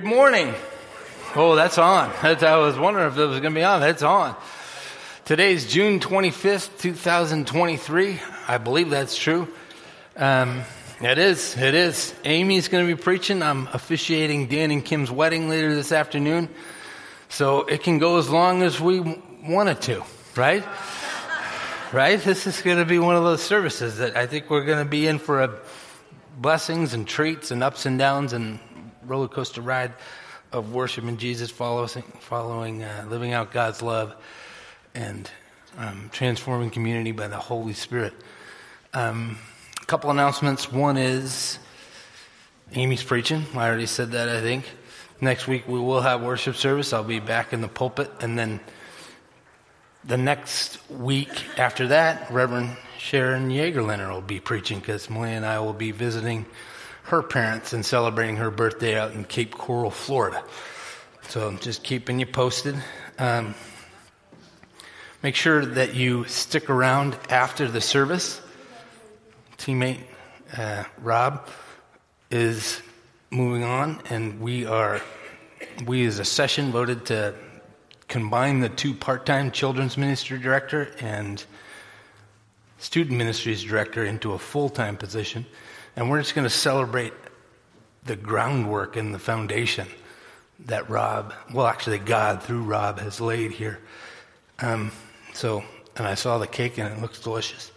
Good morning. Oh, that's on. That's, I was wondering if it was going to be on. That's on. Today's June 25th, 2023. I believe that's true. Um, it is. It is. Amy's going to be preaching. I'm officiating Dan and Kim's wedding later this afternoon. So it can go as long as we want it to, right? Right? This is going to be one of those services that I think we're going to be in for a blessings and treats and ups and downs and roller coaster ride of worship worshiping Jesus, following, following uh, living out God's love, and um, transforming community by the Holy Spirit. Um, a couple announcements. One is Amy's preaching. I already said that, I think. Next week we will have worship service. I'll be back in the pulpit. And then the next week after that, Reverend Sharon Jagerliner will be preaching because Malia and I will be visiting her parents and celebrating her birthday out in Cape Coral, Florida. So just keeping you posted. Um, make sure that you stick around after the service. Teammate uh, Rob is moving on, and we are we as a session voted to combine the two part-time children's ministry director and student ministries director into a full-time position. And we're just going to celebrate the groundwork and the foundation that Rob, well, actually, God through Rob has laid here. Um, so, and I saw the cake and it looks delicious.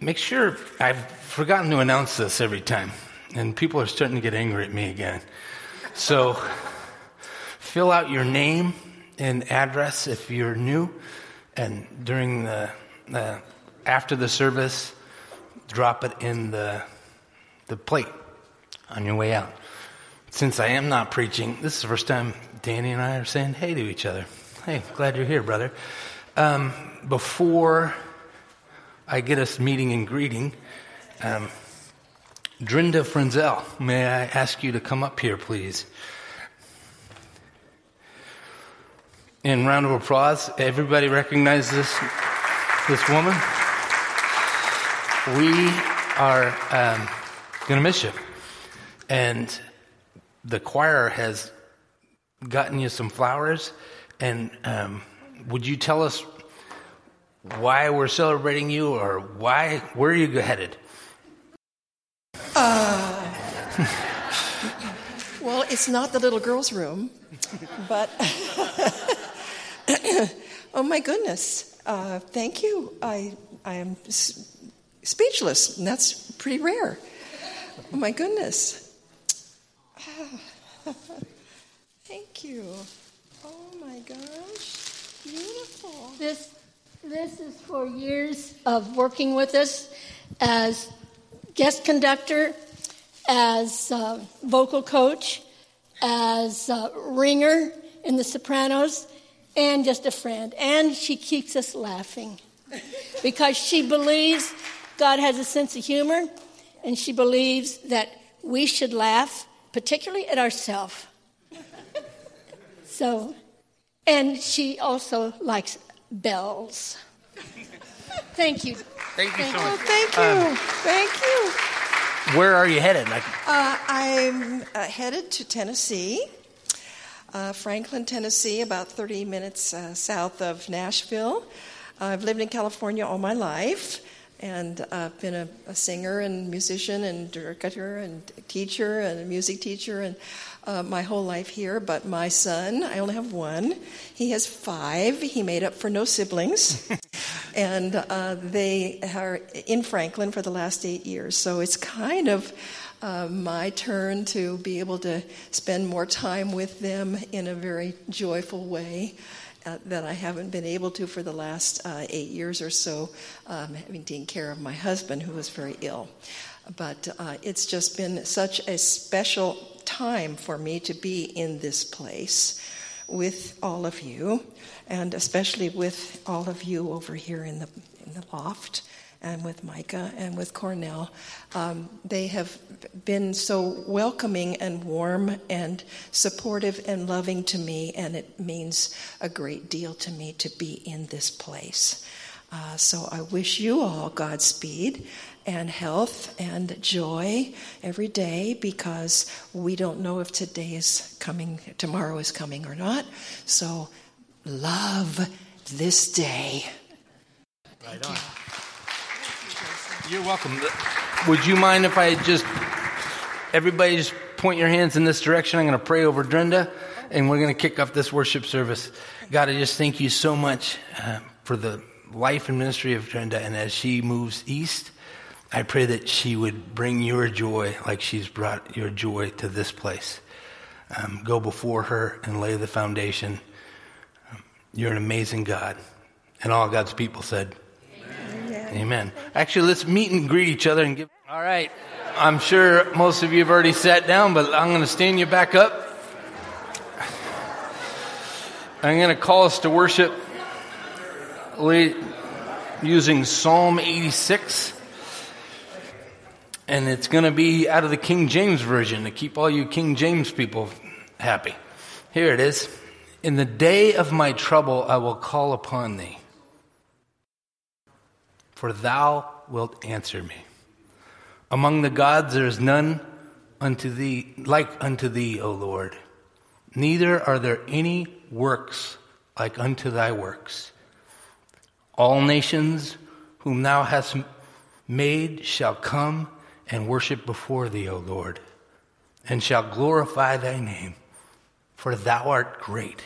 Make sure, I've forgotten to announce this every time, and people are starting to get angry at me again. So, fill out your name and address if you're new, and during the, uh, after the service, drop it in the, the plate on your way out. Since I am not preaching, this is the first time Danny and I are saying hey to each other. Hey, glad you're here, brother. Um, before I get us meeting and greeting, um, Drinda Frenzel, may I ask you to come up here, please? In round of applause, everybody recognize this, this woman? We are um, going to miss you. And the choir has gotten you some flowers. And um, would you tell us why we're celebrating you or why, where are you headed? Uh, well, it's not the little girl's room, but oh my goodness. Uh, thank you. I, I am speechless, and that's pretty rare. Oh my goodness. Thank you. Oh my gosh. Beautiful. This this is for years of working with us as guest conductor, as uh, vocal coach, as uh, ringer in the Sopranos, and just a friend. And she keeps us laughing because she believes God has a sense of humor, and she believes that we should laugh, particularly at ourselves. So, and she also likes bells. Thank you. Thank you thank so you. much. Thank you. Um, thank you. Where are you headed? Like- uh, I'm uh, headed to Tennessee, uh, Franklin, Tennessee, about 30 minutes uh, south of Nashville. I've lived in California all my life and I've been a, a, singer and musician and director and teacher and a music teacher and uh, my whole life here. But my son, I only have one. He has five. He made up for no siblings, and uh, they are in Franklin for the last eight years. So it's kind of. Uh, my turn to be able to spend more time with them in a very joyful way uh, that I haven't been able to for the last uh, eight years or so, um, having taken care of my husband who was very ill. But uh, it's just been such a special time for me to be in this place with all of you, and especially with all of you over here in the in the loft and with Micah and with Cornell. Um, they have been so welcoming and warm and supportive and loving to me, and it means a great deal to me to be in this place. Uh, so I wish you all Godspeed and health and joy every day because we don't know if today is coming, tomorrow is coming or not. So love this day. Right on. You're welcome. Would you mind if I just, everybody just point your hands in this direction? I'm going to pray over Drenda and we're going to kick off this worship service. God, I just thank you so much uh, for the life and ministry of Drenda. And as she moves east, I pray that she would bring your joy like she's brought your joy to this place. Um, go before her and lay the foundation. Um, you're an amazing God. And all God's people said. Amen. Actually, let's meet and greet each other and give. All right. I'm sure most of you have already sat down, but I'm going to stand you back up. I'm going to call us to worship using Psalm 86 and it's going to be out of the King James Version to keep all you King James people happy. Here it is. In the day of my trouble, I will call upon thee, for thou wilt answer me. Among the gods there is none unto thee like unto thee, O Lord. Neither are there any works like unto thy works. All nations whom thou hast made shall come and worship before thee, O Lord, and shall glorify thy name, for thou art great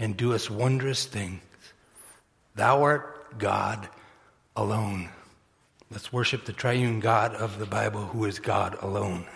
and doest wondrous things. Thou art God alone. Let's worship the triune God of the Bible, who is God alone.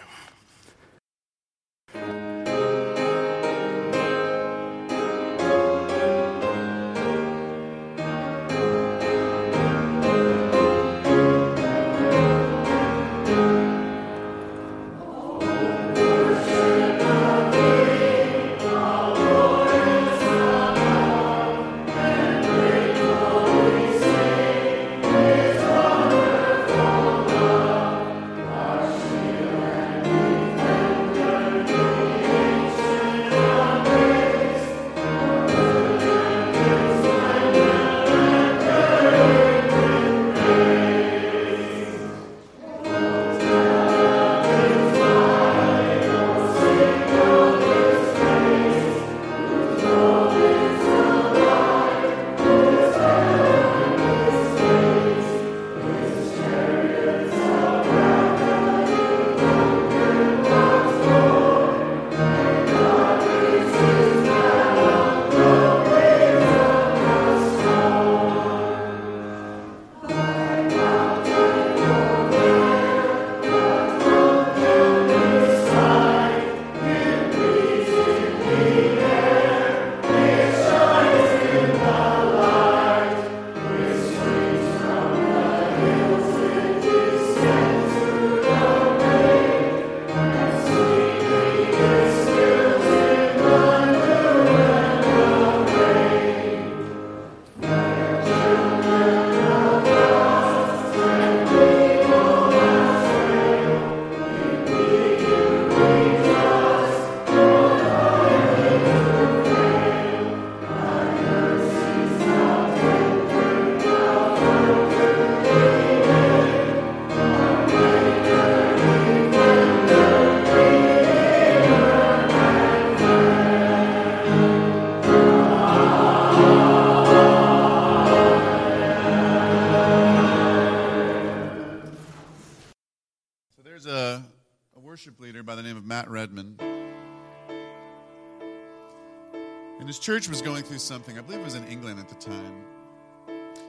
Church was going through something. I believe it was in England at the time.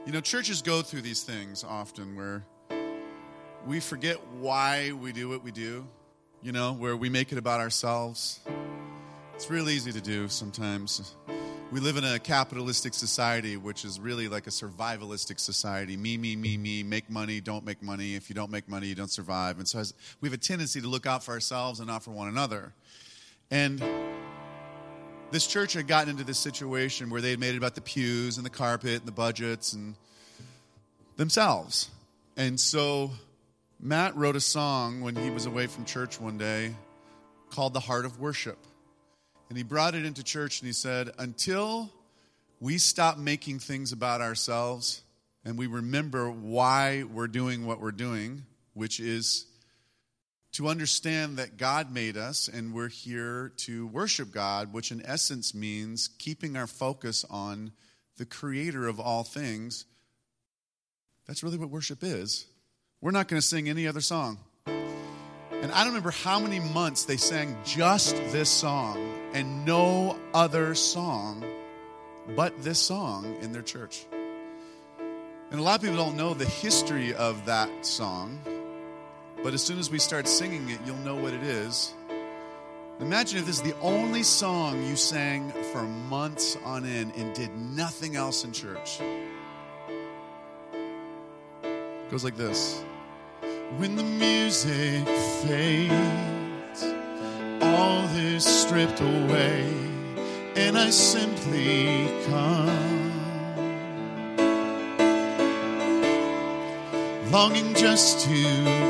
You know, churches go through these things often where we forget why we do what we do, you know, where we make it about ourselves. It's real easy to do sometimes. We live in a capitalistic society, which is really like a survivalistic society. Me, me, me, me, make money, don't make money. If you don't make money, you don't survive. And so we have a tendency to look out for ourselves and not for one another. And this church had gotten into this situation where they had made it about the pews and the carpet and the budgets and themselves. And so Matt wrote a song when he was away from church one day called The Heart of Worship. And he brought it into church and he said, Until we stop making things about ourselves, and we remember why we're doing what we're doing, which is to understand that God made us and we're here to worship God, which in essence means keeping our focus on the creator of all things. That's really what worship is. We're not going to sing any other song. And I don't remember how many months they sang just this song and no other song but this song in their church. And a lot of people don't know the history of that song, but as soon as we start singing it, you'll know what it is. Imagine if this is the only song you sang for months on end and did nothing else in church. It goes like this When the music fades, all is stripped away, and I simply come. Longing just to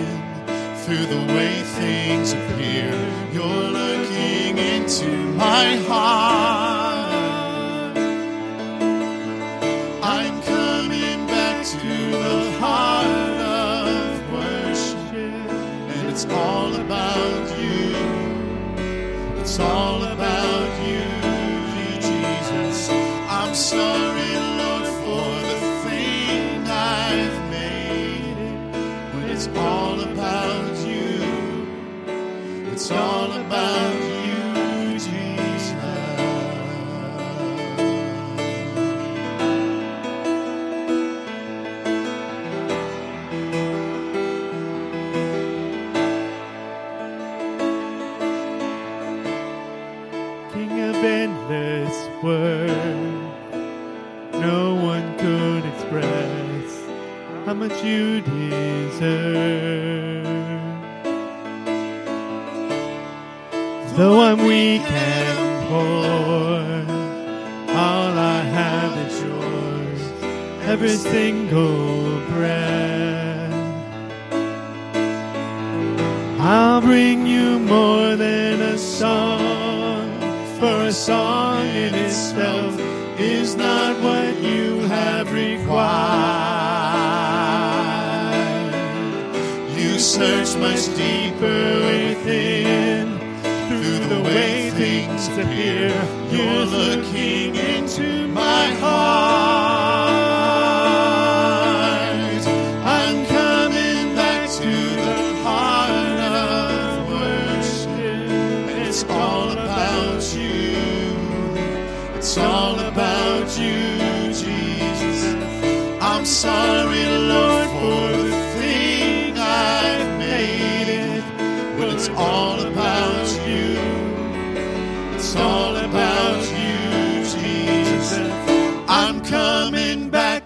through the way things appear. You're looking into my heart. Much you deserve. Though I'm weak and poor, all I have is yours, every single much deeper within, through the way things appear. You're looking into my heart.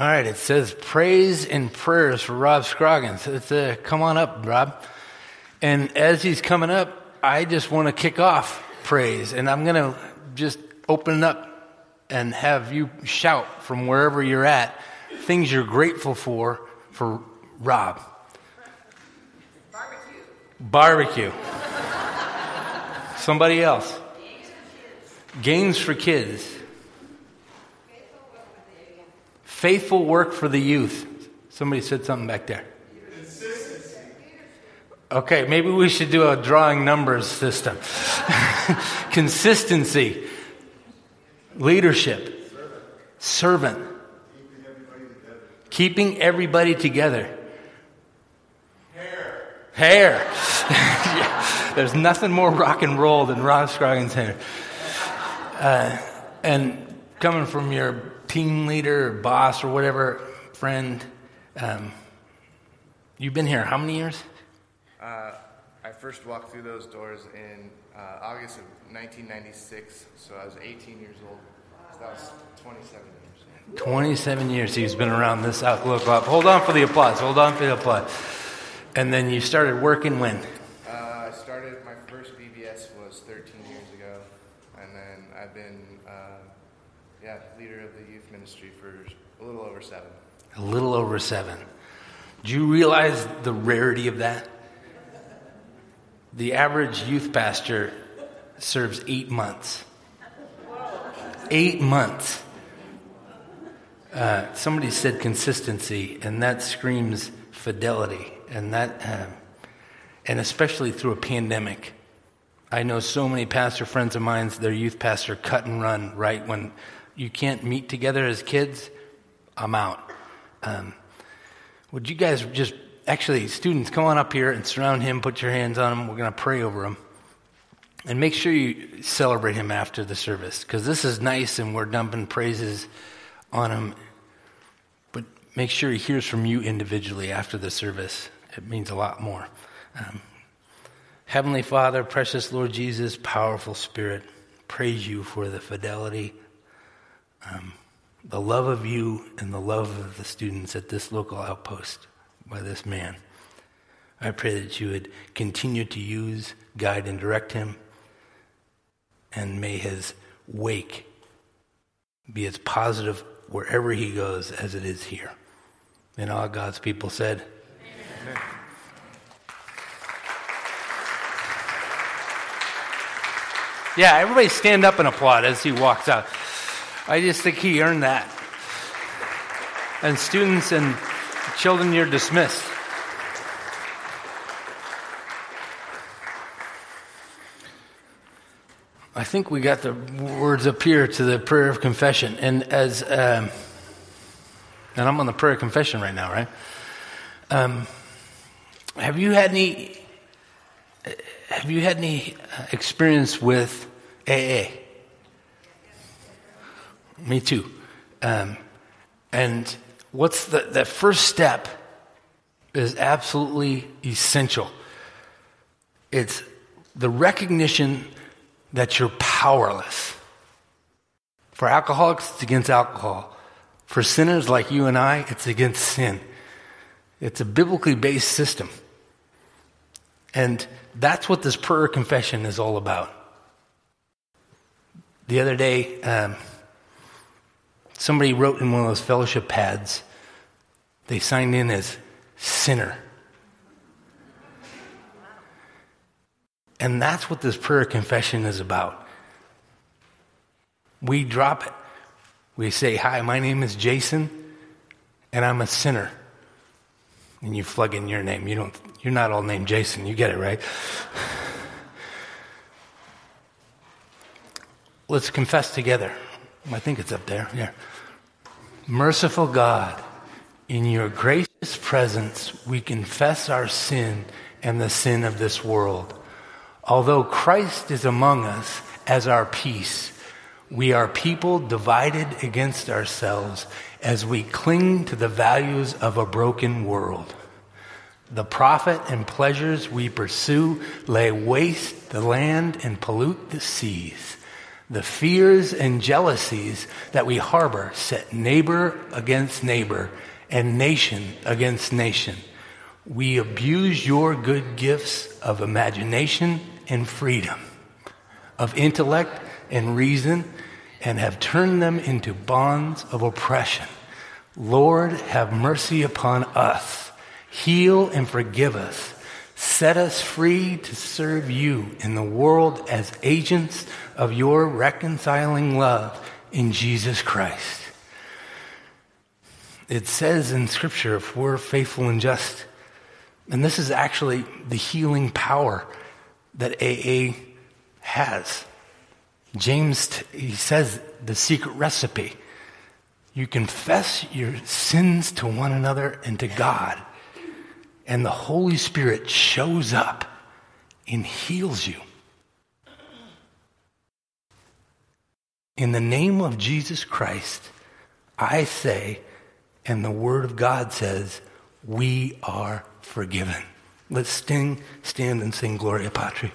All right, it says praise and prayers for Rob Scroggins. It's uh, come on up, Rob. And as he's coming up, I just want to kick off praise, and I'm going to just open up and have you shout from wherever you're at things you're grateful for for Rob. Barbecue. Barbecue. Somebody else. Games for kids. Faithful work for the youth. Somebody said something back there. Okay, maybe we should do a drawing numbers system. Consistency, leadership, servant, keeping everybody together. Hair. Hair. There's nothing more rock and roll than Rob Scroggins' hair. Uh, and coming from your team leader or boss or whatever, friend, um, you've been here how many years? Uh, I first walked through those doors in uh, August of 1996, so I was 18 years old. So that was 27 years. 27 years he's been around this Outlook Club. Hold on for the applause. Hold on for the applause. And then you started working when? Uh, I started, my first VBS was 13 years ago, and then I've been, uh, yeah, leader of the youth ministry for a little over seven. A little over seven. Do you realize the rarity of that? The average youth pastor serves eight months. Eight months. Uh, somebody said consistency, and that screams fidelity, and that, uh, and especially through a pandemic. I know so many pastor friends of mine, their youth pastor cut and run right when you can't meet together as kids. I'm out. Um, would you guys just actually, students, come on up here and surround him, put your hands on him. We're going to pray over him. And make sure you celebrate him after the service because this is nice and we're dumping praises on him. But make sure he hears from you individually after the service. It means a lot more. Um, Heavenly Father, precious Lord Jesus, powerful Spirit, praise you for the fidelity, um, the love of you, and the love of the students at this local outpost by this man. I pray that you would continue to use, guide, and direct him, and may his wake be as positive wherever he goes as it is here. And all God's people said, Amen. Yeah, everybody stand up and applaud as he walks out. I just think he earned that. And students and children, you're dismissed. I think we got the words up here to the prayer of confession. And as, um, and I'm on the prayer of confession right now, right? Um, have you had any, have you had any experience with AA? Me too. Um, and what's the, that first step is absolutely essential. It's the recognition that you're powerless. For alcoholics, it's against alcohol. For sinners like you and I, it's against sin. It's a biblically based system. And that's what this prayer confession is all about. The other day, um, somebody wrote in one of those fellowship pads, they signed in as sinner. And that's what this prayer confession is about. We drop it. We say, Hi, my name is Jason, and I'm a sinner. And you plug in your name. You don't, you're not all named Jason. You get it, right? Let's confess together. I think it's up there. Yeah. Merciful God, in your gracious presence, we confess our sin and the sin of this world. Although Christ is among us as our peace, we are people divided against ourselves as we cling to the values of a broken world. The profit and pleasures we pursue lay waste the land and pollute the seas. The fears and jealousies that we harbor set neighbor against neighbor and nation against nation. We abuse your good gifts of imagination and freedom, of intellect and reason, and have turned them into bonds of oppression. Lord, have mercy upon us. Heal and forgive us. Set us free to serve you in the world as agents of your reconciling love in Jesus Christ. It says in Scripture, if we're faithful and just, and this is actually the healing power that AA has. James, he says the secret recipe. You confess your sins to one another and to God, and the Holy Spirit shows up and heals you. In the name of Jesus Christ, I say, and the Word of God says, we are forgiven. Let's sing, stand and sing Gloria Patri.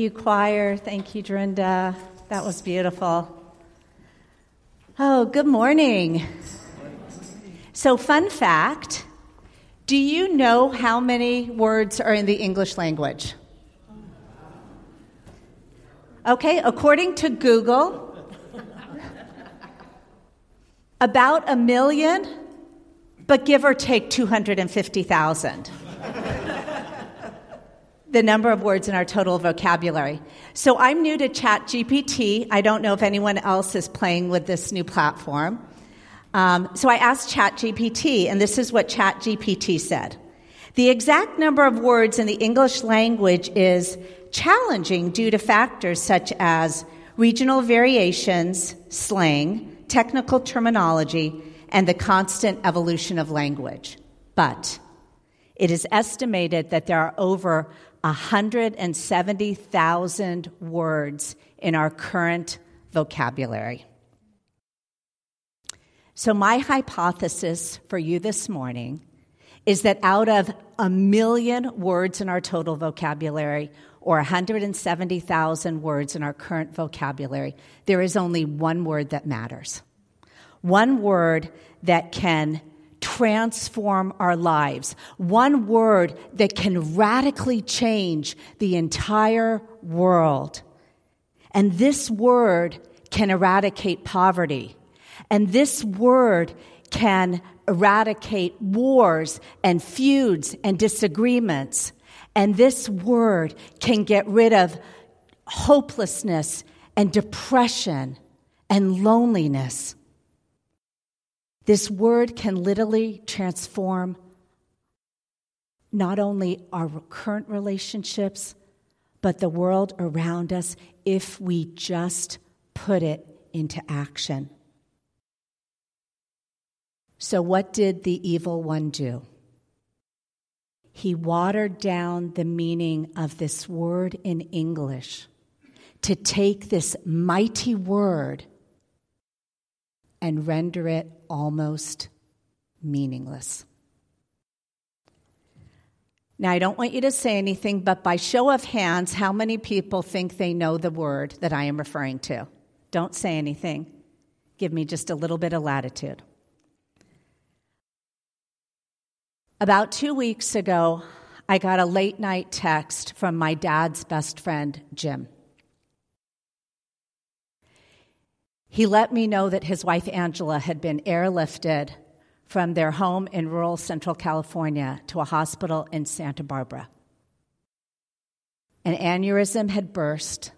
You, choir. Thank you, Dorinda. That was beautiful. Oh, good morning. So, fun fact do you know how many words are in the English language? Okay, according to Google, about a million, but give or take 250,000. The number of words in our total vocabulary. So I'm new to ChatGPT. I don't know if anyone else is playing with this new platform. Um, so I asked ChatGPT, and this is what ChatGPT said. The exact number of words in the English language is challenging due to factors such as regional variations, slang, technical terminology, and the constant evolution of language. But it is estimated that there are over 170,000 words in our current vocabulary. So, my hypothesis for you this morning is that out of a million words in our total vocabulary, or 170,000 words in our current vocabulary, there is only one word that matters. One word that can transform our lives. One word that can radically change the entire world. And this word can eradicate poverty. And this word can eradicate wars and feuds and disagreements. And this word can get rid of hopelessness and depression and loneliness. This word can literally transform not only our current relationships, but the world around us if we just put it into action. So, what did the evil one do? He watered down the meaning of this word in English to take this mighty word and render it almost meaningless. Now, I don't want you to say anything, but by show of hands, how many people think they know the word that I am referring to? Don't say anything. Give me just a little bit of latitude. About two weeks ago, I got a late night text from my dad's best friend, Jim. He let me know that his wife Angela had been airlifted from their home in rural central California to a hospital in Santa Barbara. An aneurysm had burst.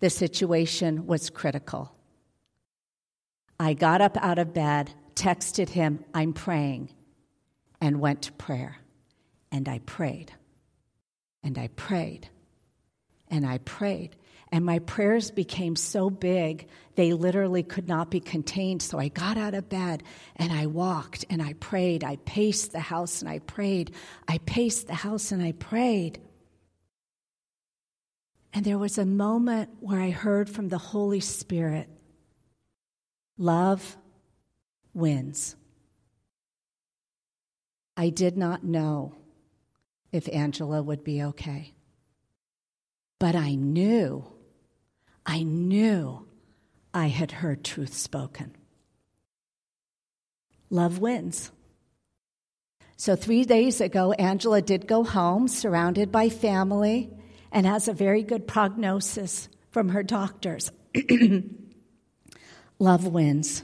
The situation was critical. I got up out of bed, texted him, I'm praying, and went to prayer. And I prayed. And I prayed. And I prayed. And my prayers became so big, they literally could not be contained. So I got out of bed and I walked and I prayed. I paced the house and I prayed. I paced the house and I prayed. And there was a moment where I heard from the Holy Spirit love wins. I did not know if Angela would be okay. But I knew I knew I had heard truth spoken. Love wins. So, three days ago, Angela did go home, surrounded by family, and has a very good prognosis from her doctors. Love wins.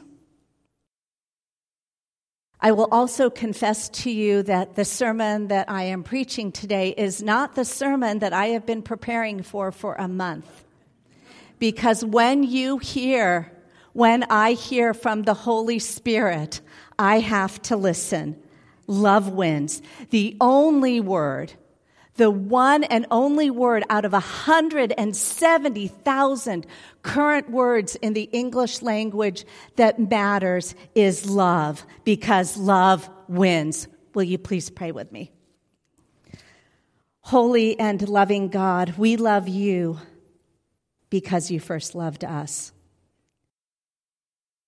I will also confess to you that the sermon that I am preaching today is not the sermon that I have been preparing for for a month. Because when you hear, when I hear from the Holy Spirit, I have to listen. Love wins. The only word, the one and only word out of 170,000 current words in the English language that matters is love, because love wins. Will you please pray with me? Holy and loving God, we love you because you first loved us.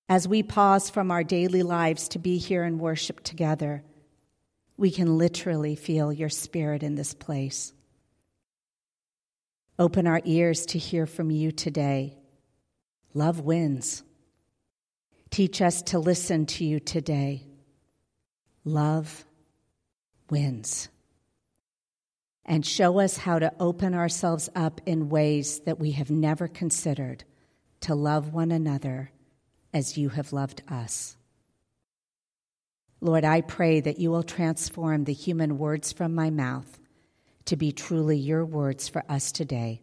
As we pause from our daily lives to be here and worship together, we can literally feel your spirit in this place. Open our ears to hear from you today. Love wins. Teach us to listen to you today. Love wins. And show us how to open ourselves up in ways that we have never considered to love one another as you have loved us. Lord, I pray that you will transform the human words from my mouth to be truly your words for us today.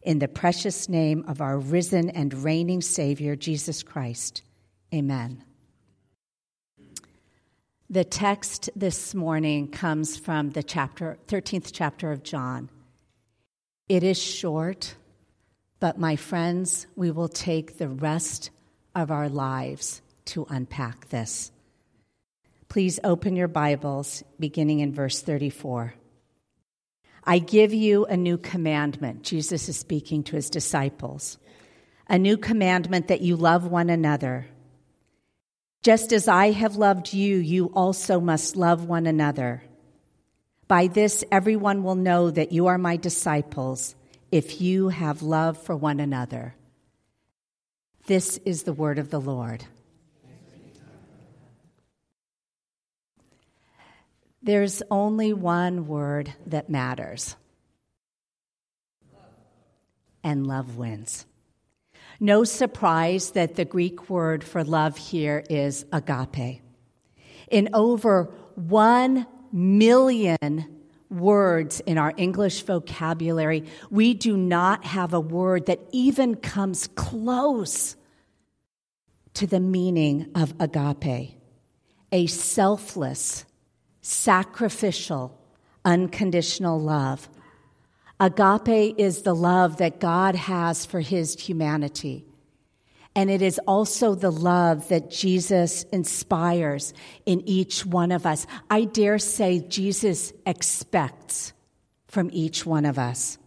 In the precious name of our risen and reigning Savior, Jesus Christ. Amen. The text this morning comes from the chapter 13th chapter of John. It is short, but my friends, we will take the rest of our lives to unpack this. Please open your Bibles beginning in verse 34. I give you a new commandment. Jesus is speaking to his disciples. A new commandment that you love one another. Just as I have loved you, you also must love one another. By this, everyone will know that you are my disciples if you have love for one another. This is the word of the Lord. There's only one word that matters, and love wins. No surprise that the Greek word for love here is agape. In over one million words in our English vocabulary, we do not have a word that even comes close to the meaning of agape a selfless, sacrificial, unconditional love. Agape is the love that God has for his humanity. And it is also the love that Jesus inspires in each one of us. I dare say Jesus expects from each one of us.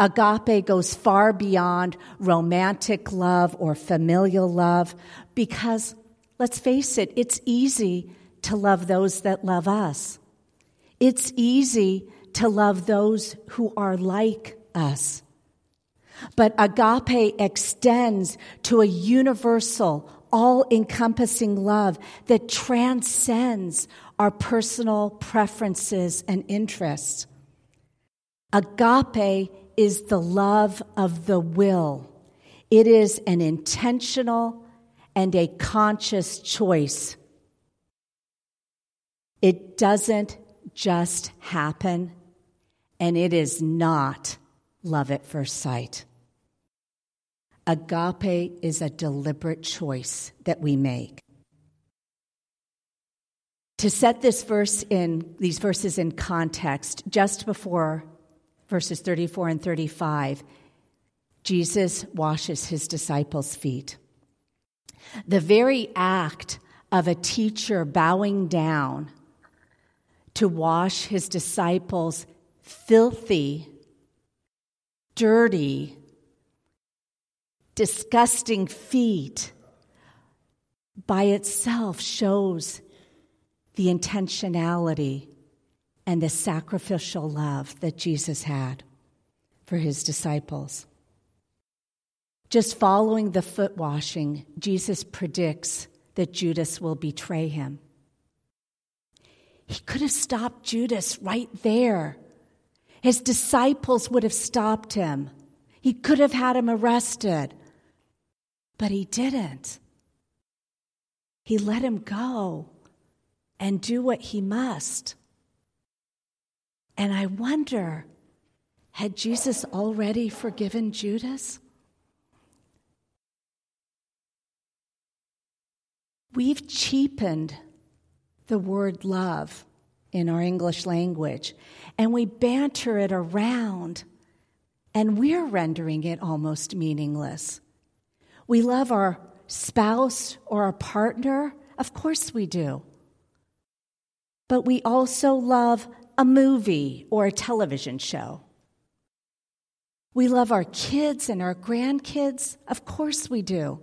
Agape goes far beyond romantic love or familial love because, let's face it, it's easy to love those that love us. It's easy to love those who are like us. But agape extends to a universal, all encompassing love that transcends our personal preferences and interests. Agape is the love of the will, it is an intentional and a conscious choice it doesn't just happen, and it is not love at first sight. Agape is a deliberate choice that we make. To set this verse in these verses in context, just before verses 34 and 35, Jesus washes his disciples' feet. The very act of a teacher bowing down to wash his disciples' filthy, dirty, disgusting feet by itself shows the intentionality and the sacrificial love that Jesus had for his disciples. Just following the foot washing, Jesus predicts that Judas will betray him. He could have stopped Judas right there. His disciples would have stopped him. He could have had him arrested. But he didn't. He let him go and do what he must. And I wonder had Jesus already forgiven Judas? We've cheapened the word love in our English language, and we banter it around, and we're rendering it almost meaningless. We love our spouse or our partner, of course we do. But we also love a movie or a television show. We love our kids and our grandkids, of course we do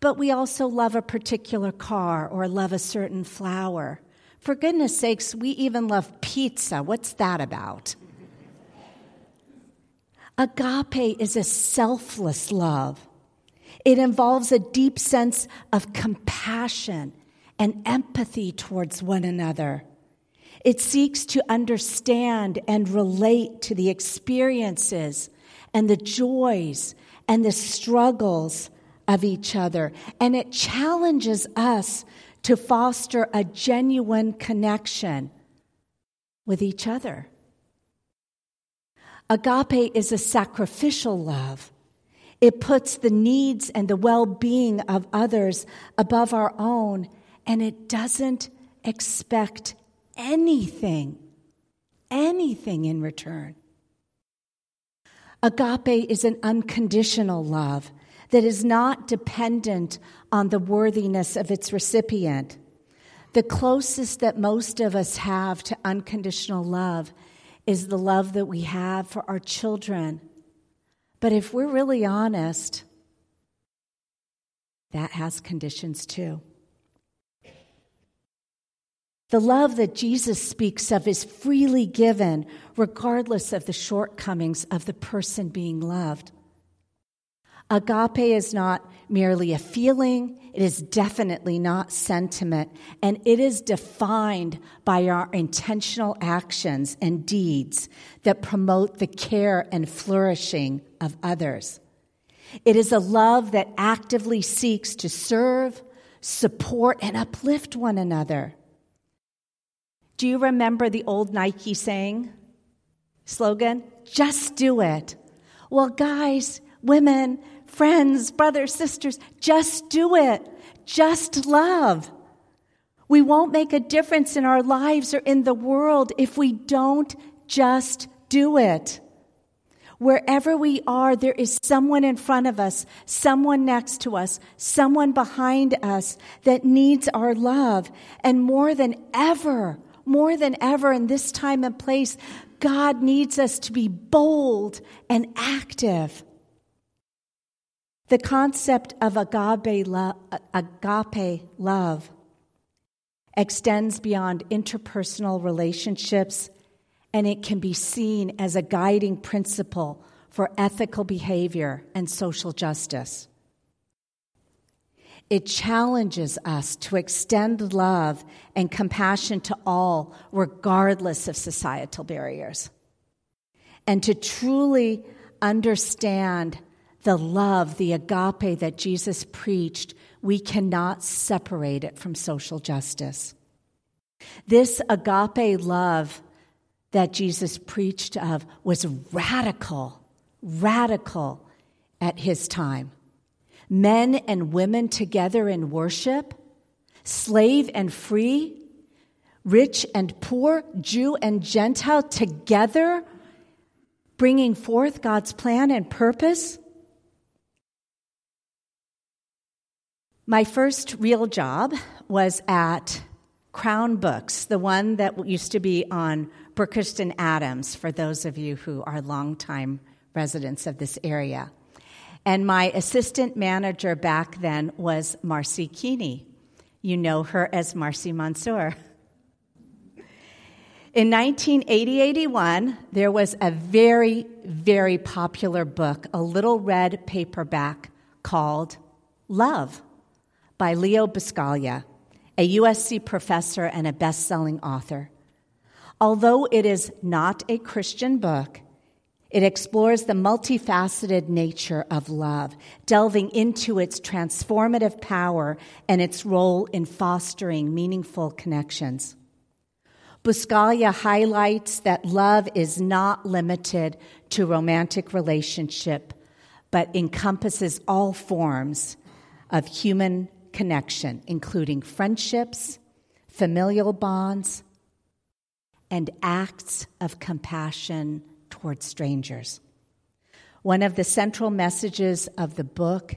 but we also love a particular car or love a certain flower. For goodness sakes, we even love pizza. What's that about? Agape is a selfless love. It involves a deep sense of compassion and empathy towards one another. It seeks to understand and relate to the experiences and the joys and the struggles of each other. And it challenges us to foster a genuine connection with each other. Agape is a sacrificial love. It puts the needs and the well being of others above our own, and it doesn't expect anything, anything in return. Agape is an unconditional love that is not dependent on the worthiness of its recipient. The closest that most of us have to unconditional love is the love that we have for our children. But if we're really honest, that has conditions too. The love that Jesus speaks of is freely given, regardless of the shortcomings of the person being loved. Agape is not merely a feeling, it is definitely not sentiment, and it is defined by our intentional actions and deeds that promote the care and flourishing of others. It is a love that actively seeks to serve, support, and uplift one another. Do you remember the old Nike saying, slogan? Just do it. Well, guys, women, friends, brothers, sisters, just do it. Just love. We won't make a difference in our lives or in the world if we don't just do it. Wherever we are, there is someone in front of us, someone next to us, someone behind us that needs our love. And more than ever, more than ever in this time and place, God needs us to be bold and active. The concept of agape, lo- agape love extends beyond interpersonal relationships, and it can be seen as a guiding principle for ethical behavior and social justice. It challenges us to extend love and compassion to all, regardless of societal barriers, and to truly understand the love, the agape that Jesus preached, we cannot separate it from social justice. This agape love that Jesus preached of was radical, radical at his time. Men and women together in worship, slave and free, rich and poor, Jew and Gentile together, bringing forth God's plan and purpose. My first real job was at Crown Books, the one that used to be on Brookhurst Adams, for those of you who are longtime residents of this area. And my assistant manager back then was Marcy Keeney. You know her as Marcy Mansour. In 1980 81, there was a very, very popular book, a little red paperback called Love by Leo Buscaglia, a USC professor and a best selling author. Although it is not a Christian book, it explores the multifaceted nature of love, delving into its transformative power and its role in fostering meaningful connections. Buscaglia highlights that love is not limited to romantic relationship, but encompasses all forms of human connection, including friendships, familial bonds, and acts of compassion towards strangers. One of the central messages of the book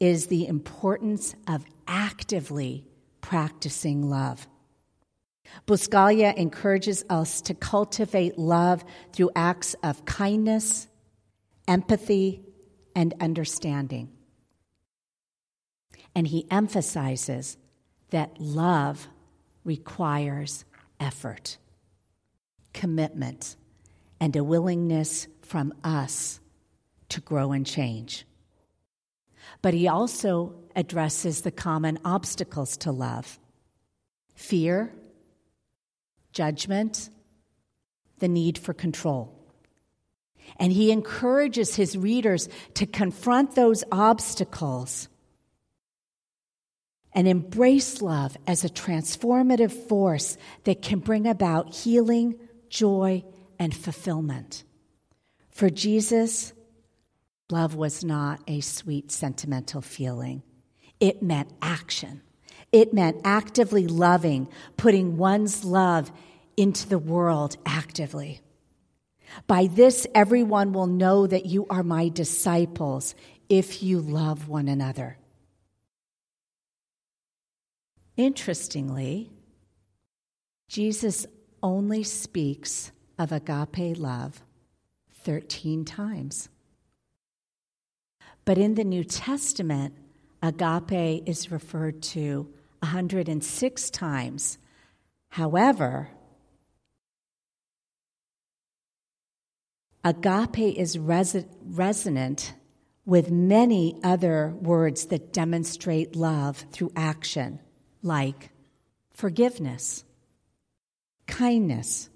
is the importance of actively practicing love. Buscaglia encourages us to cultivate love through acts of kindness, empathy, and understanding. And he emphasizes that love requires effort, commitment, and a willingness from us to grow and change. But he also addresses the common obstacles to love fear, judgment, the need for control. And he encourages his readers to confront those obstacles and embrace love as a transformative force that can bring about healing, joy, and fulfillment. For Jesus, love was not a sweet, sentimental feeling, it meant action. It meant actively loving, putting one's love into the world actively. By this, everyone will know that you are my disciples if you love one another. Interestingly, Jesus only speaks of agape love 13 times. But in the New Testament, agape is referred to 106 times. However, agape is res- resonant with many other words that demonstrate love through action, like forgiveness, kindness,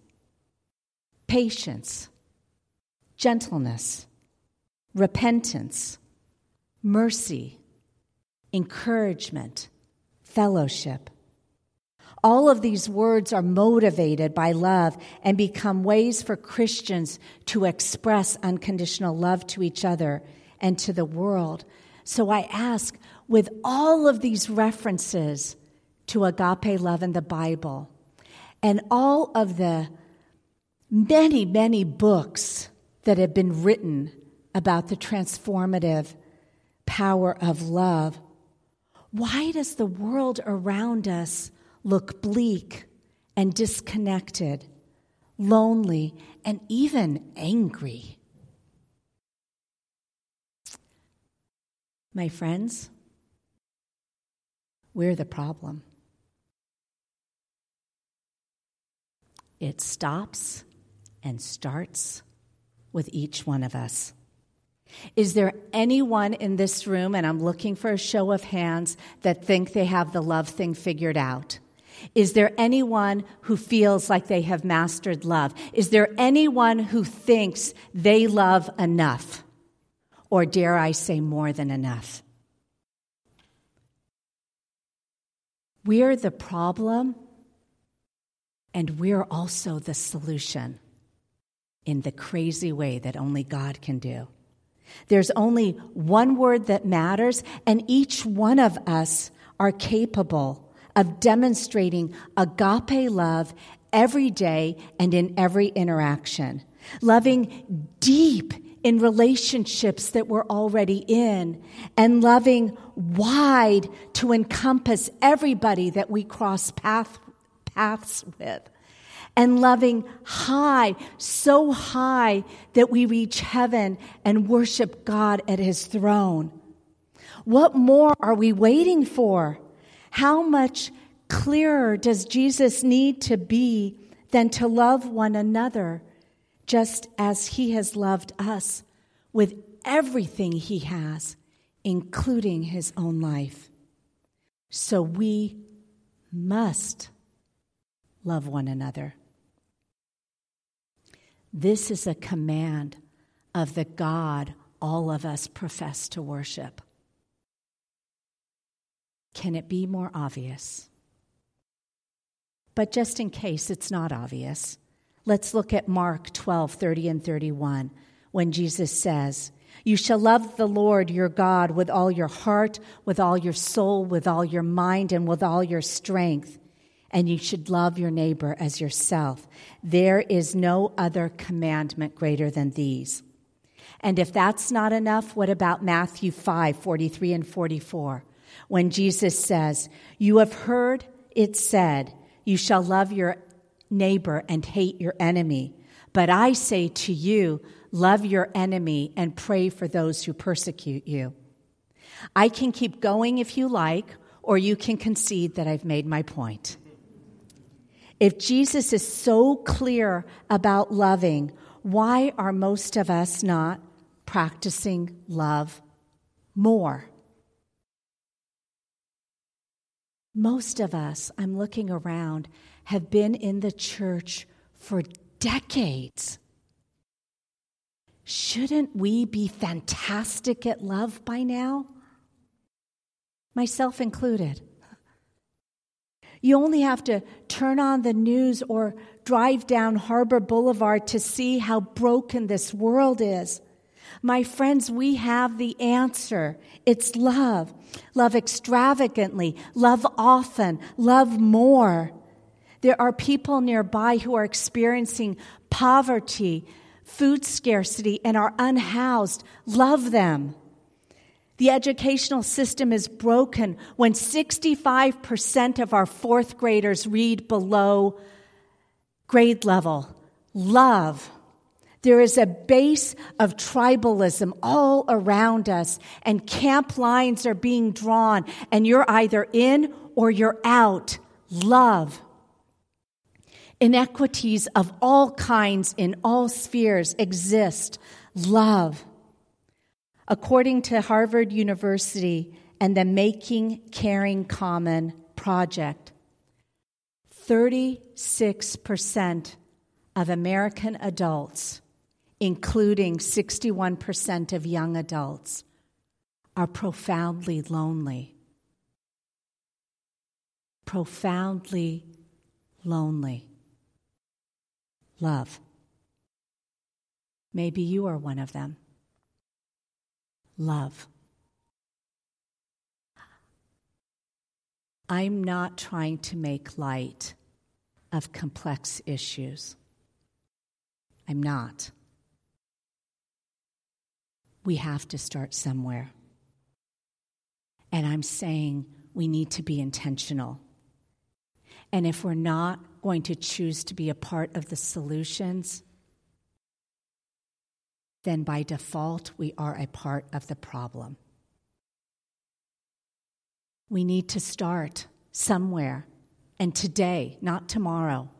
patience, gentleness, repentance, mercy, encouragement, fellowship. All of these words are motivated by love and become ways for Christians to express unconditional love to each other and to the world. So I ask, with all of these references to agape love in the Bible and all of the many, many books that have been written about the transformative power of love, why does the world around us look bleak and disconnected, lonely, and even angry? My friends, we're the problem. It stops and starts with each one of us. Is there anyone in this room, and I'm looking for a show of hands, that think they have the love thing figured out? Is there anyone who feels like they have mastered love? Is there anyone who thinks they love enough? Or dare I say more than enough? We're the problem, and we're also the solution in the crazy way that only God can do. There's only one word that matters, and each one of us are capable of demonstrating agape love every day and in every interaction. Loving deep in relationships that we're already in, and loving wide to encompass everybody that we cross path, paths with and loving high, so high that we reach heaven and worship God at his throne. What more are we waiting for? How much clearer does Jesus need to be than to love one another just as he has loved us with everything he has, including his own life? So we must love one another. This is a command of the God all of us profess to worship. Can it be more obvious? But just in case it's not obvious, let's look at Mark 12 30 and 31 when Jesus says, You shall love the Lord your God with all your heart, with all your soul, with all your mind, and with all your strength and you should love your neighbor as yourself. There is no other commandment greater than these. And if that's not enough, what about Matthew 5 43 and 44? When Jesus says, You have heard it said, You shall love your neighbor and hate your enemy. But I say to you, love your enemy and pray for those who persecute you. I can keep going if you like, or you can concede that I've made my point. If Jesus is so clear about loving, why are most of us not practicing love more. Most of us, I'm looking around, have been in the church for decades. Shouldn't we be fantastic at love by now? Myself included. You only have to turn on the news or drive down Harbor Boulevard to see how broken this world is. My friends, we have the answer. It's love. Love extravagantly, love often, love more. There are people nearby who are experiencing poverty, food scarcity, and are unhoused. Love them. The educational system is broken when 65% of our fourth graders read below grade level. Love. There is a base of tribalism all around us, and camp lines are being drawn, and you're either in or you're out. Love. Inequities of all kinds in all spheres exist. Love. According to Harvard University and the Making Caring Common project, 36% of American adults including 61% of young adults, are profoundly lonely. Profoundly lonely. Love. Maybe you are one of them. Love. I'm not trying to make light of complex issues. I'm not we have to start somewhere. And I'm saying we need to be intentional. And if we're not going to choose to be a part of the solutions, then by default, we are a part of the problem. We need to start somewhere, and today, not tomorrow.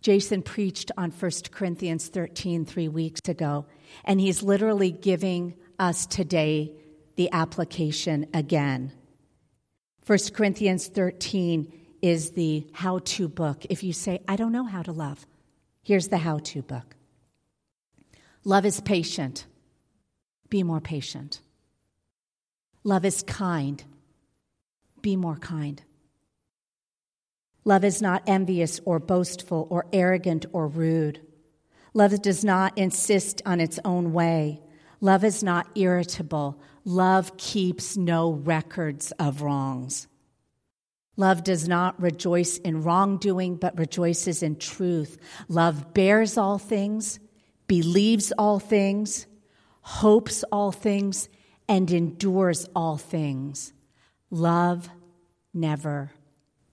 Jason preached on 1 Corinthians 13 three weeks ago, and he's literally giving us today the application again. 1 Corinthians 13 is the how to book. If you say, I don't know how to love, here's the how to book. Love is patient. Be more patient. Love is kind. Be more kind. Love is not envious or boastful or arrogant or rude. Love does not insist on its own way. Love is not irritable. Love keeps no records of wrongs. Love does not rejoice in wrongdoing, but rejoices in truth. Love bears all things, believes all things, hopes all things, and endures all things. Love never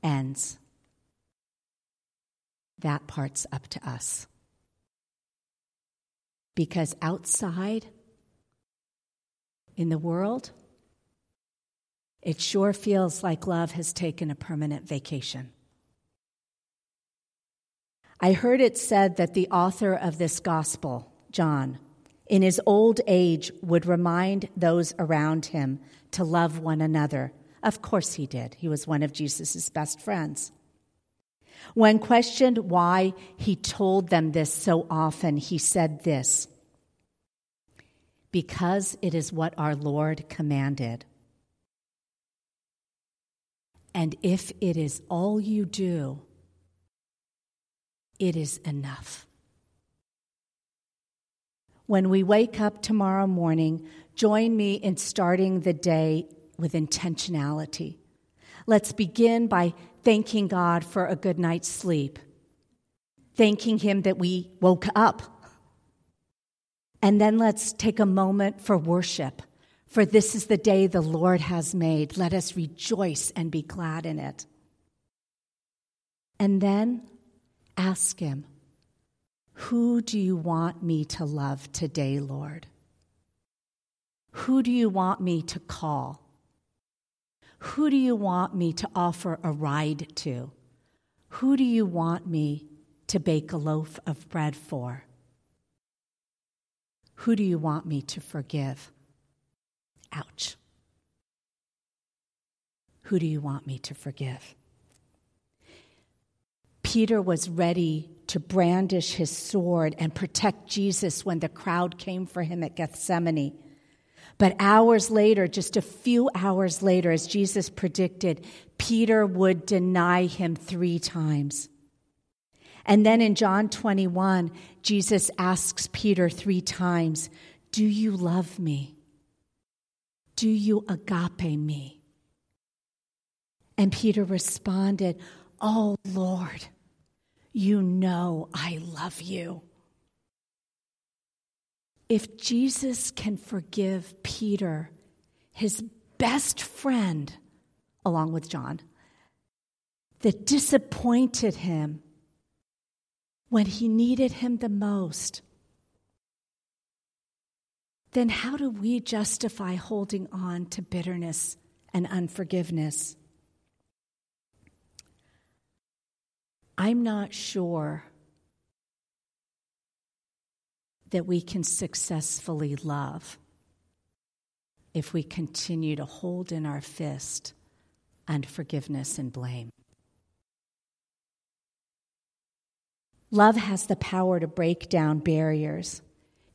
ends. That part's up to us. Because outside in the world, it sure feels like love has taken a permanent vacation. I heard it said that the author of this gospel, John, in his old age would remind those around him to love one another. Of course he did. He was one of Jesus' best friends. When questioned why he told them this so often, he said this Because it is what our Lord commanded. And if it is all you do, it is enough. When we wake up tomorrow morning, join me in starting the day with intentionality. Let's begin by thanking God for a good night's sleep, thanking Him that we woke up. And then let's take a moment for worship, for this is the day the Lord has made. Let us rejoice and be glad in it. And then ask Him, Who do you want me to love today, Lord? Who do you want me to call? Who do you want me to offer a ride to? Who do you want me to bake a loaf of bread for? Who do you want me to forgive? Ouch. Who do you want me to forgive? Peter was ready to brandish his sword and protect Jesus when the crowd came for him at Gethsemane. But hours later, just a few hours later, as Jesus predicted, Peter would deny him three times. And then in John 21, Jesus asks Peter three times, Do you love me? Do you agape me? And Peter responded, Oh Lord, you know I love you. If Jesus can forgive Peter, his best friend, along with John, that disappointed him when he needed him the most, then how do we justify holding on to bitterness and unforgiveness? I'm not sure that we can successfully love if we continue to hold in our fist unforgiveness and blame. Love has the power to break down barriers,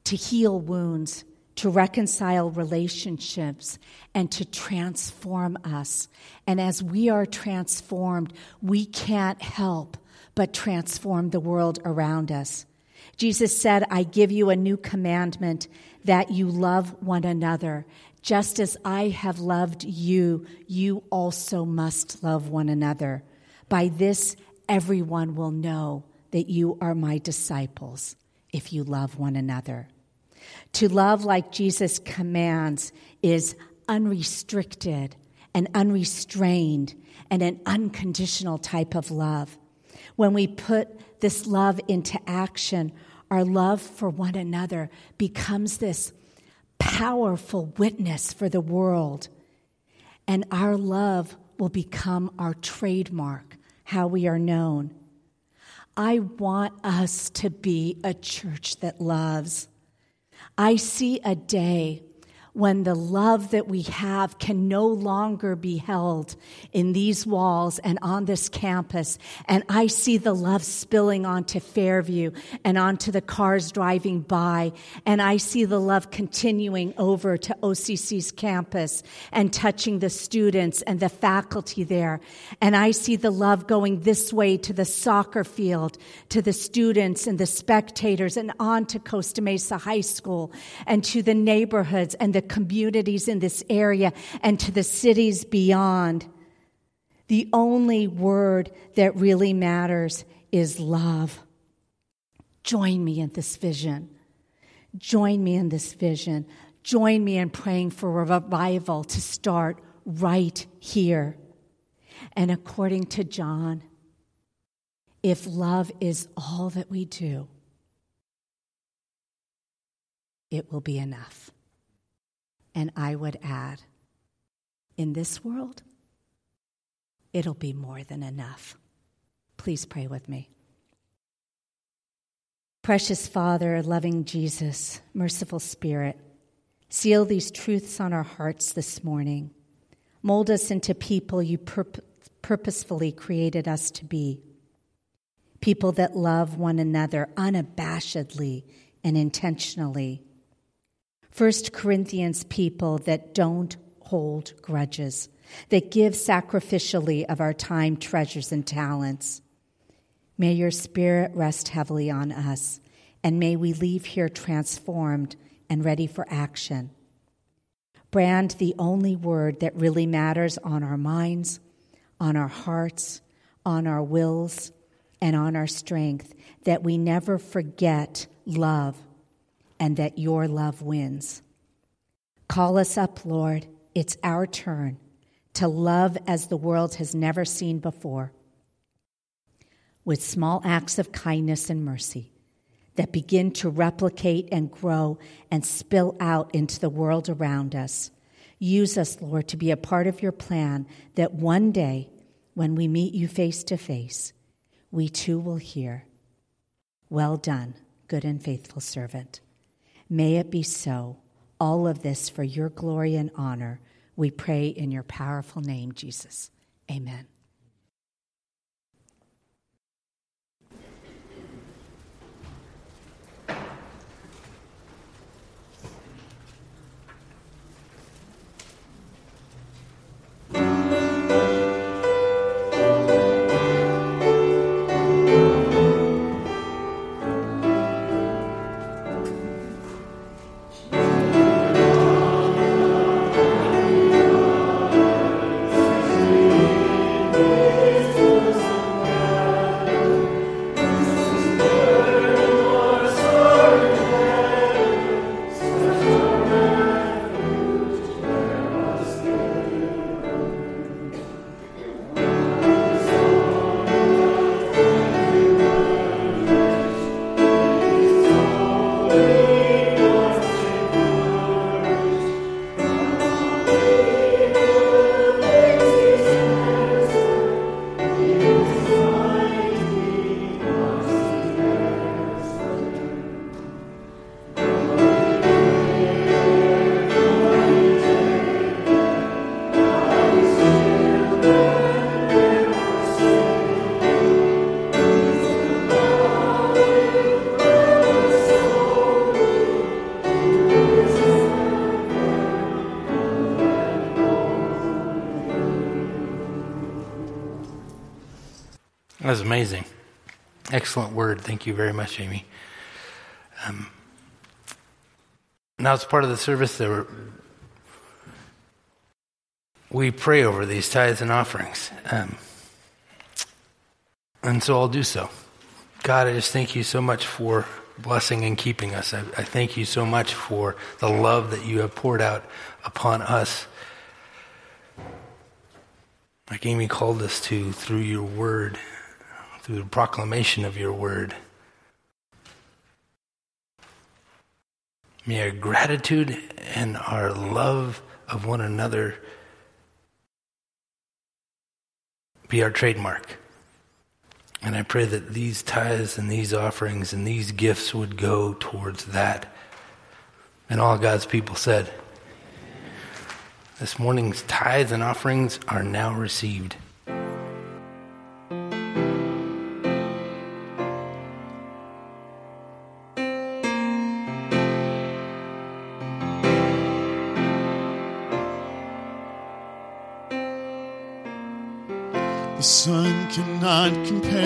to heal wounds, to reconcile relationships, and to transform us. And as we are transformed, we can't help but transform the world around us. Jesus said, I give you a new commandment that you love one another. Just as I have loved you, you also must love one another. By this, everyone will know that you are my disciples if you love one another. To love like Jesus commands is unrestricted and unrestrained and an unconditional type of love. When we put this love into action, our love for one another becomes this powerful witness for the world. And our love will become our trademark, how we are known. I want us to be a church that loves. I see a day when the love that we have can no longer be held in these walls and on this campus. And I see the love spilling onto Fairview and onto the cars driving by. And I see the love continuing over to OCC's campus and touching the students and the faculty there. And I see the love going this way to the soccer field, to the students and the spectators and on to Costa Mesa High School and to the neighborhoods and the communities in this area and to the cities beyond. The only word that really matters is love. Join me in this vision. Join me in this vision. Join me in praying for revival to start right here. And according to John, if love is all that we do, it will be enough. And I would add, in this world, it'll be more than enough. Please pray with me. Precious Father, loving Jesus, merciful Spirit, seal these truths on our hearts this morning. Mold us into people you purp- purposefully created us to be. People that love one another unabashedly and intentionally First Corinthians people that don't hold grudges, that give sacrificially of our time, treasures, and talents. May your spirit rest heavily on us, and may we leave here transformed and ready for action. Brand the only word that really matters on our minds, on our hearts, on our wills, and on our strength, that we never forget love and that your love wins. Call us up, Lord. It's our turn to love as the world has never seen before, with small acts of kindness and mercy that begin to replicate and grow and spill out into the world around us. Use us, Lord, to be a part of your plan that one day, when we meet you face to face, we too will hear, Well done, good and faithful servant. May it be so. All of this for your glory and honor. We pray in your powerful name, Jesus. Amen. Word. Thank you very much, Amy. Um, now it's part of the service that we pray over these tithes and offerings. Um, and so I'll do so. God, I just thank you so much for blessing and keeping us. I, I thank you so much for the love that you have poured out upon us. Like Amy called us to through your word through the proclamation of your word. May our gratitude and our love of one another be our trademark. And I pray that these tithes and these offerings and these gifts would go towards that. And all God's people said, This morning's tithes and offerings are now received. Cannot compare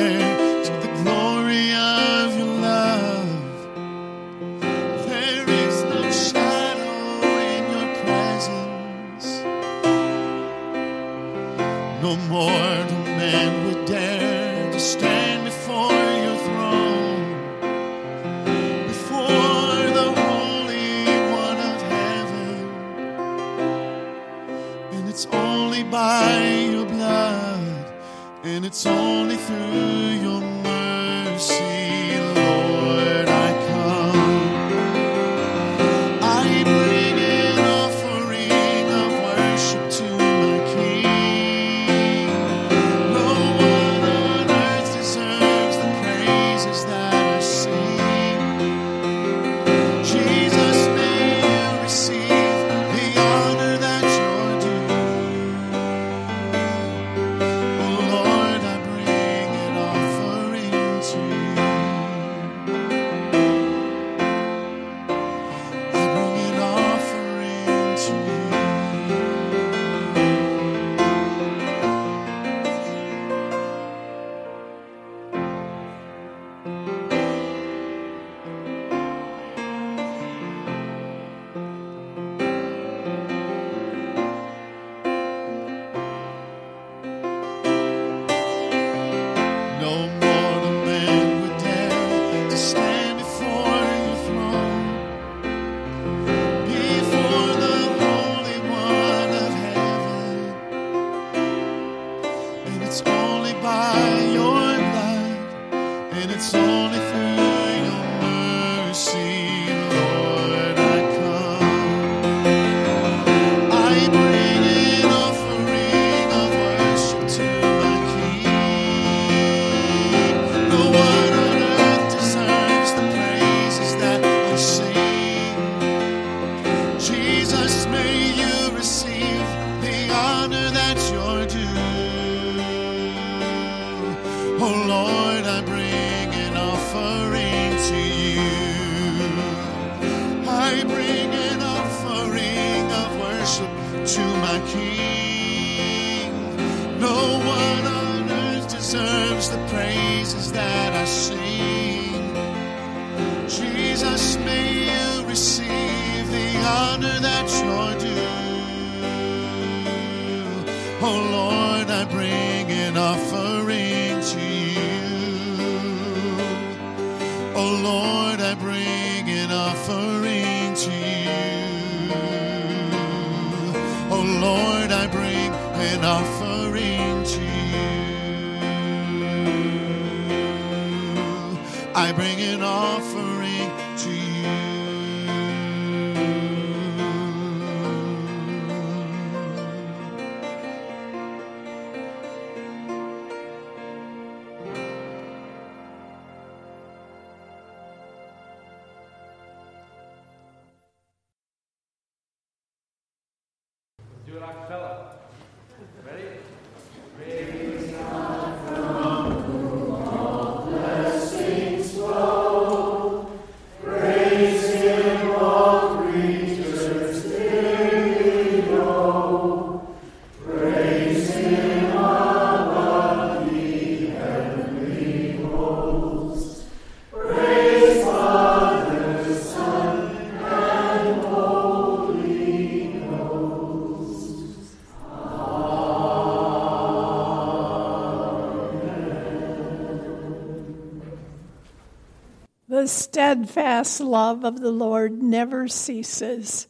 The steadfast love of the Lord never ceases.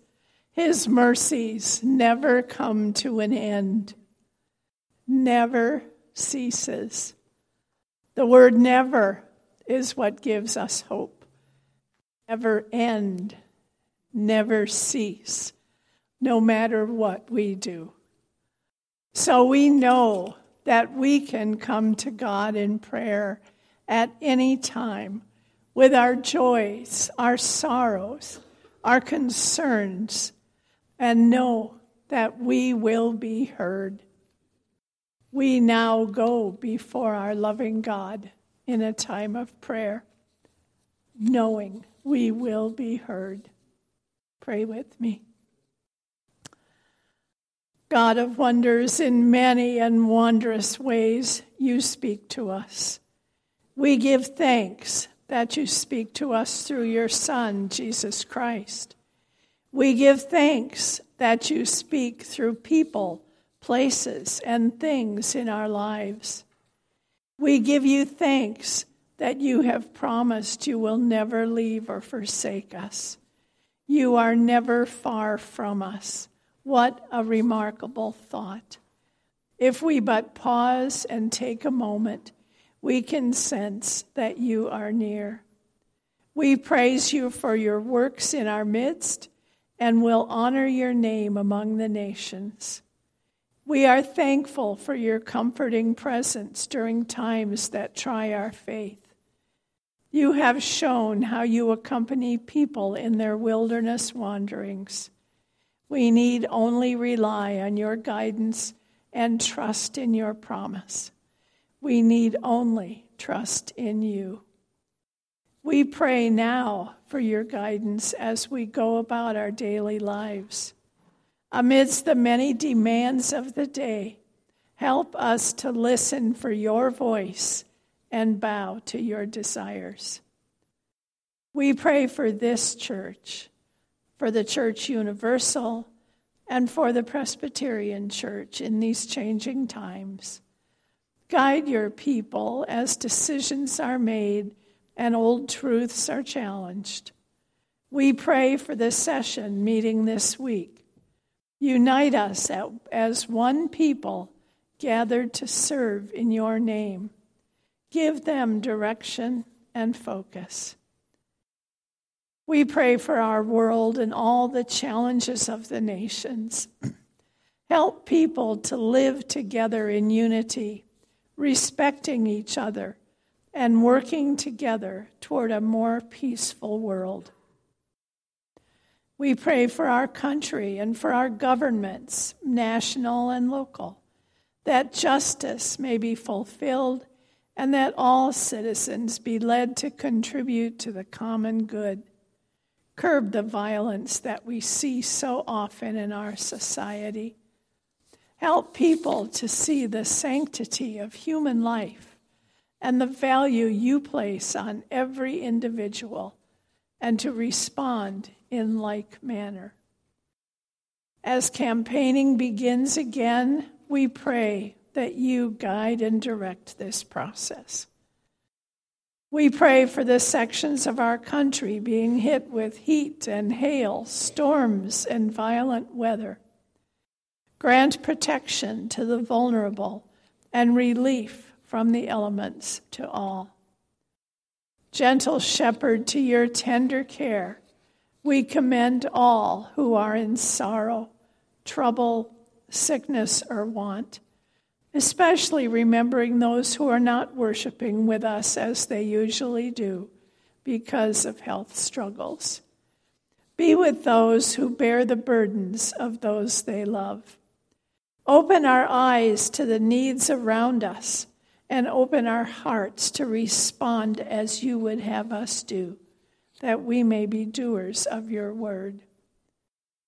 His mercies never come to an end. Never ceases. The word never is what gives us hope. Never end, never cease, no matter what we do. So we know that we can come to God in prayer at any time with our joys, our sorrows, our concerns, and know that we will be heard. We now go before our loving God in a time of prayer, knowing we will be heard. Pray with me. God of wonders, in many and wondrous ways you speak to us. We give thanks that you speak to us through your Son, Jesus Christ. We give thanks that you speak through people, places, and things in our lives. We give you thanks that you have promised you will never leave or forsake us. You are never far from us. What a remarkable thought. If we but pause and take a moment, we can sense that you are near. We praise you for your works in our midst and will honor your name among the nations. We are thankful for your comforting presence during times that try our faith. You have shown how you accompany people in their wilderness wanderings. We need only rely on your guidance and trust in your promise. We need only trust in you. We pray now for your guidance as we go about our daily lives. Amidst the many demands of the day, help us to listen for your voice and bow to your desires. We pray for this church, for the Church Universal, and for the Presbyterian Church in these changing times. Guide your people as decisions are made and old truths are challenged. We pray for this session meeting this week. Unite us as one people gathered to serve in your name. Give them direction and focus. We pray for our world and all the challenges of the nations. Help people to live together in unity, respecting each other, and working together toward a more peaceful world. We pray for our country and for our governments, national and local, that justice may be fulfilled and that all citizens be led to contribute to the common good. Curb the violence that we see so often in our society. Help people to see the sanctity of human life and the value you place on every individual and to respond in like manner. As campaigning begins again, we pray that you guide and direct this process. We pray for the sections of our country being hit with heat and hail, storms, and violent weather. Grant protection to the vulnerable and relief from the elements to all. Gentle shepherd, to your tender care, we commend all who are in sorrow, trouble, sickness, or want, especially remembering those who are not worshiping with us as they usually do because of health struggles. Be with those who bear the burdens of those they love. Open our eyes to the needs around us and open our hearts to respond as you would have us do, that we may be doers of your word.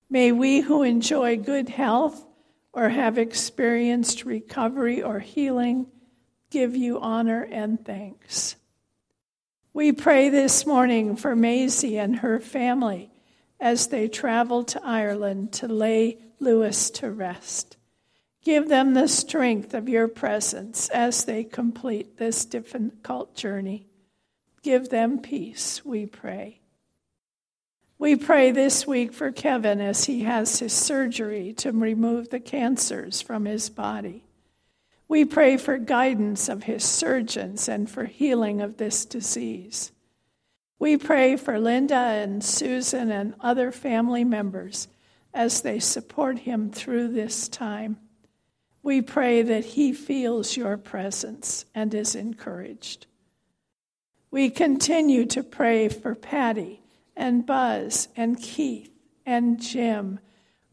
May we who enjoy good health or have experienced recovery or healing give you honor and thanks. We pray this morning for Maisie and her family as they travel to Ireland to lay Lewis to rest. Give them the strength of your presence as they complete this difficult journey. Give them peace, we pray. We pray this week for Kevin as he has his surgery to remove the cancers from his body. We pray for guidance of his surgeons and for healing of this disease. We pray for Linda and Susan and other family members as they support him through this time. We pray that he feels your presence and is encouraged. We continue to pray for Patty and Buzz and Keith and Jim,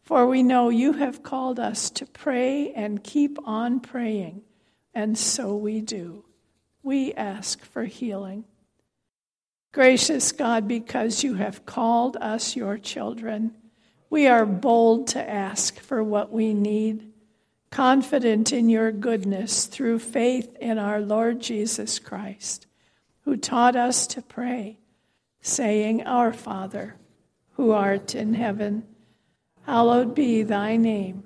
for we know you have called us to pray and keep on praying, and so we do. We ask for healing. Gracious God, because you have called us your children, we are bold to ask for what we need confident in your goodness through faith in our Lord Jesus Christ, who taught us to pray, saying, Our Father, who art in heaven, hallowed be thy name.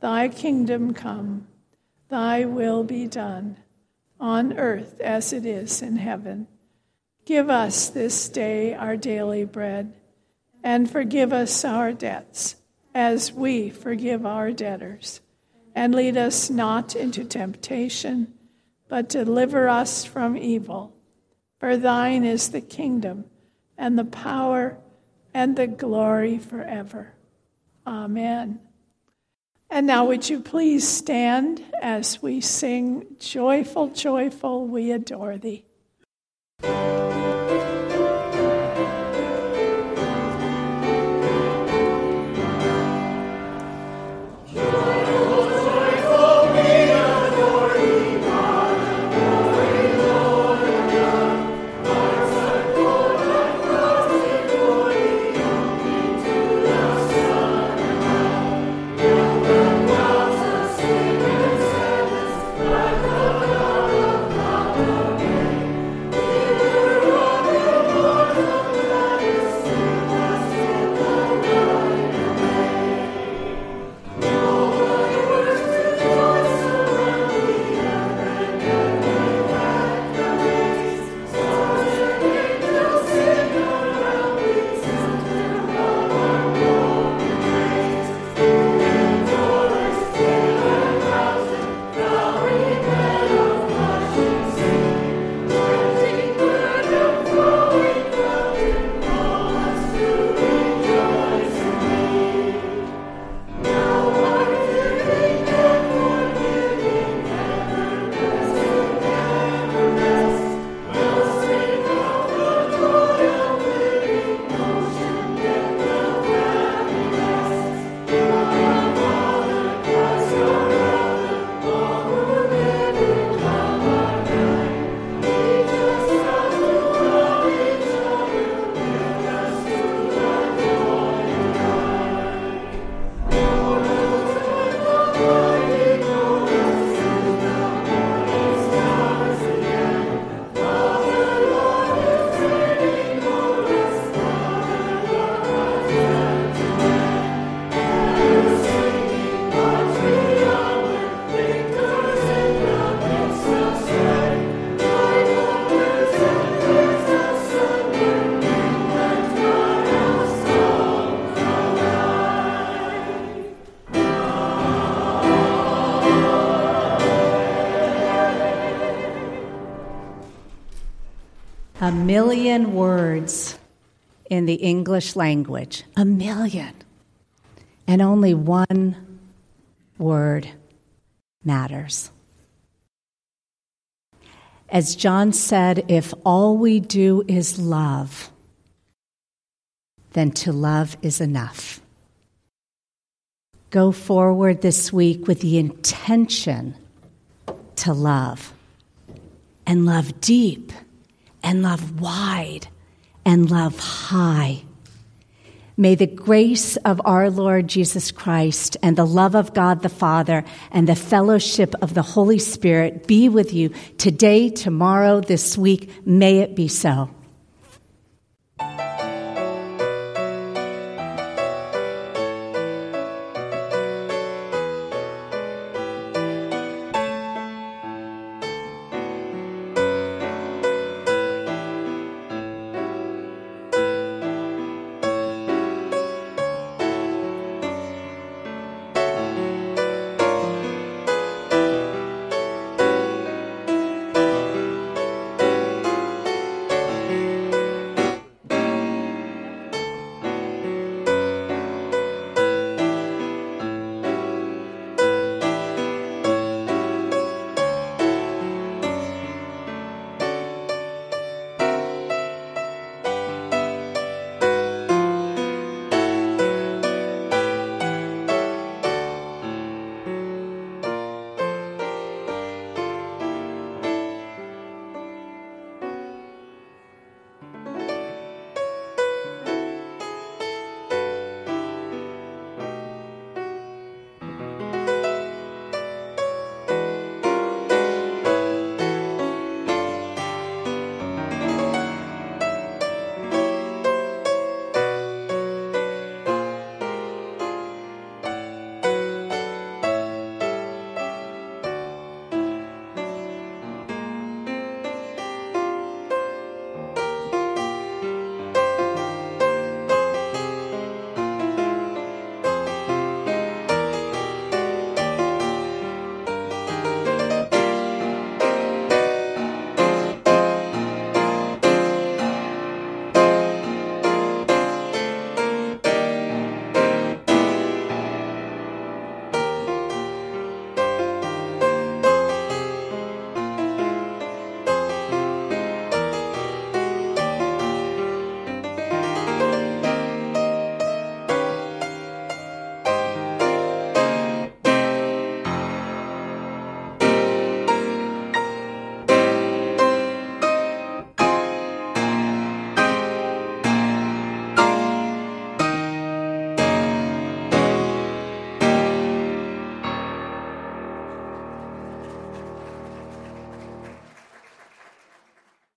Thy kingdom come, thy will be done, on earth as it is in heaven. Give us this day our daily bread, and forgive us our debts, as we forgive our debtors and lead us not into temptation, but deliver us from evil. For thine is the kingdom, and the power, and the glory forever. Amen. And now, would you please stand as we sing, Joyful, Joyful, we adore thee. Million words in the English language. A million. And only one word matters. As John said, if all we do is love, then to love is enough. Go forward this week with the intention to love and love deep and love wide and love high. May the grace of our Lord Jesus Christ and the love of God the Father and the fellowship of the Holy Spirit be with you today, tomorrow, this week. May it be so.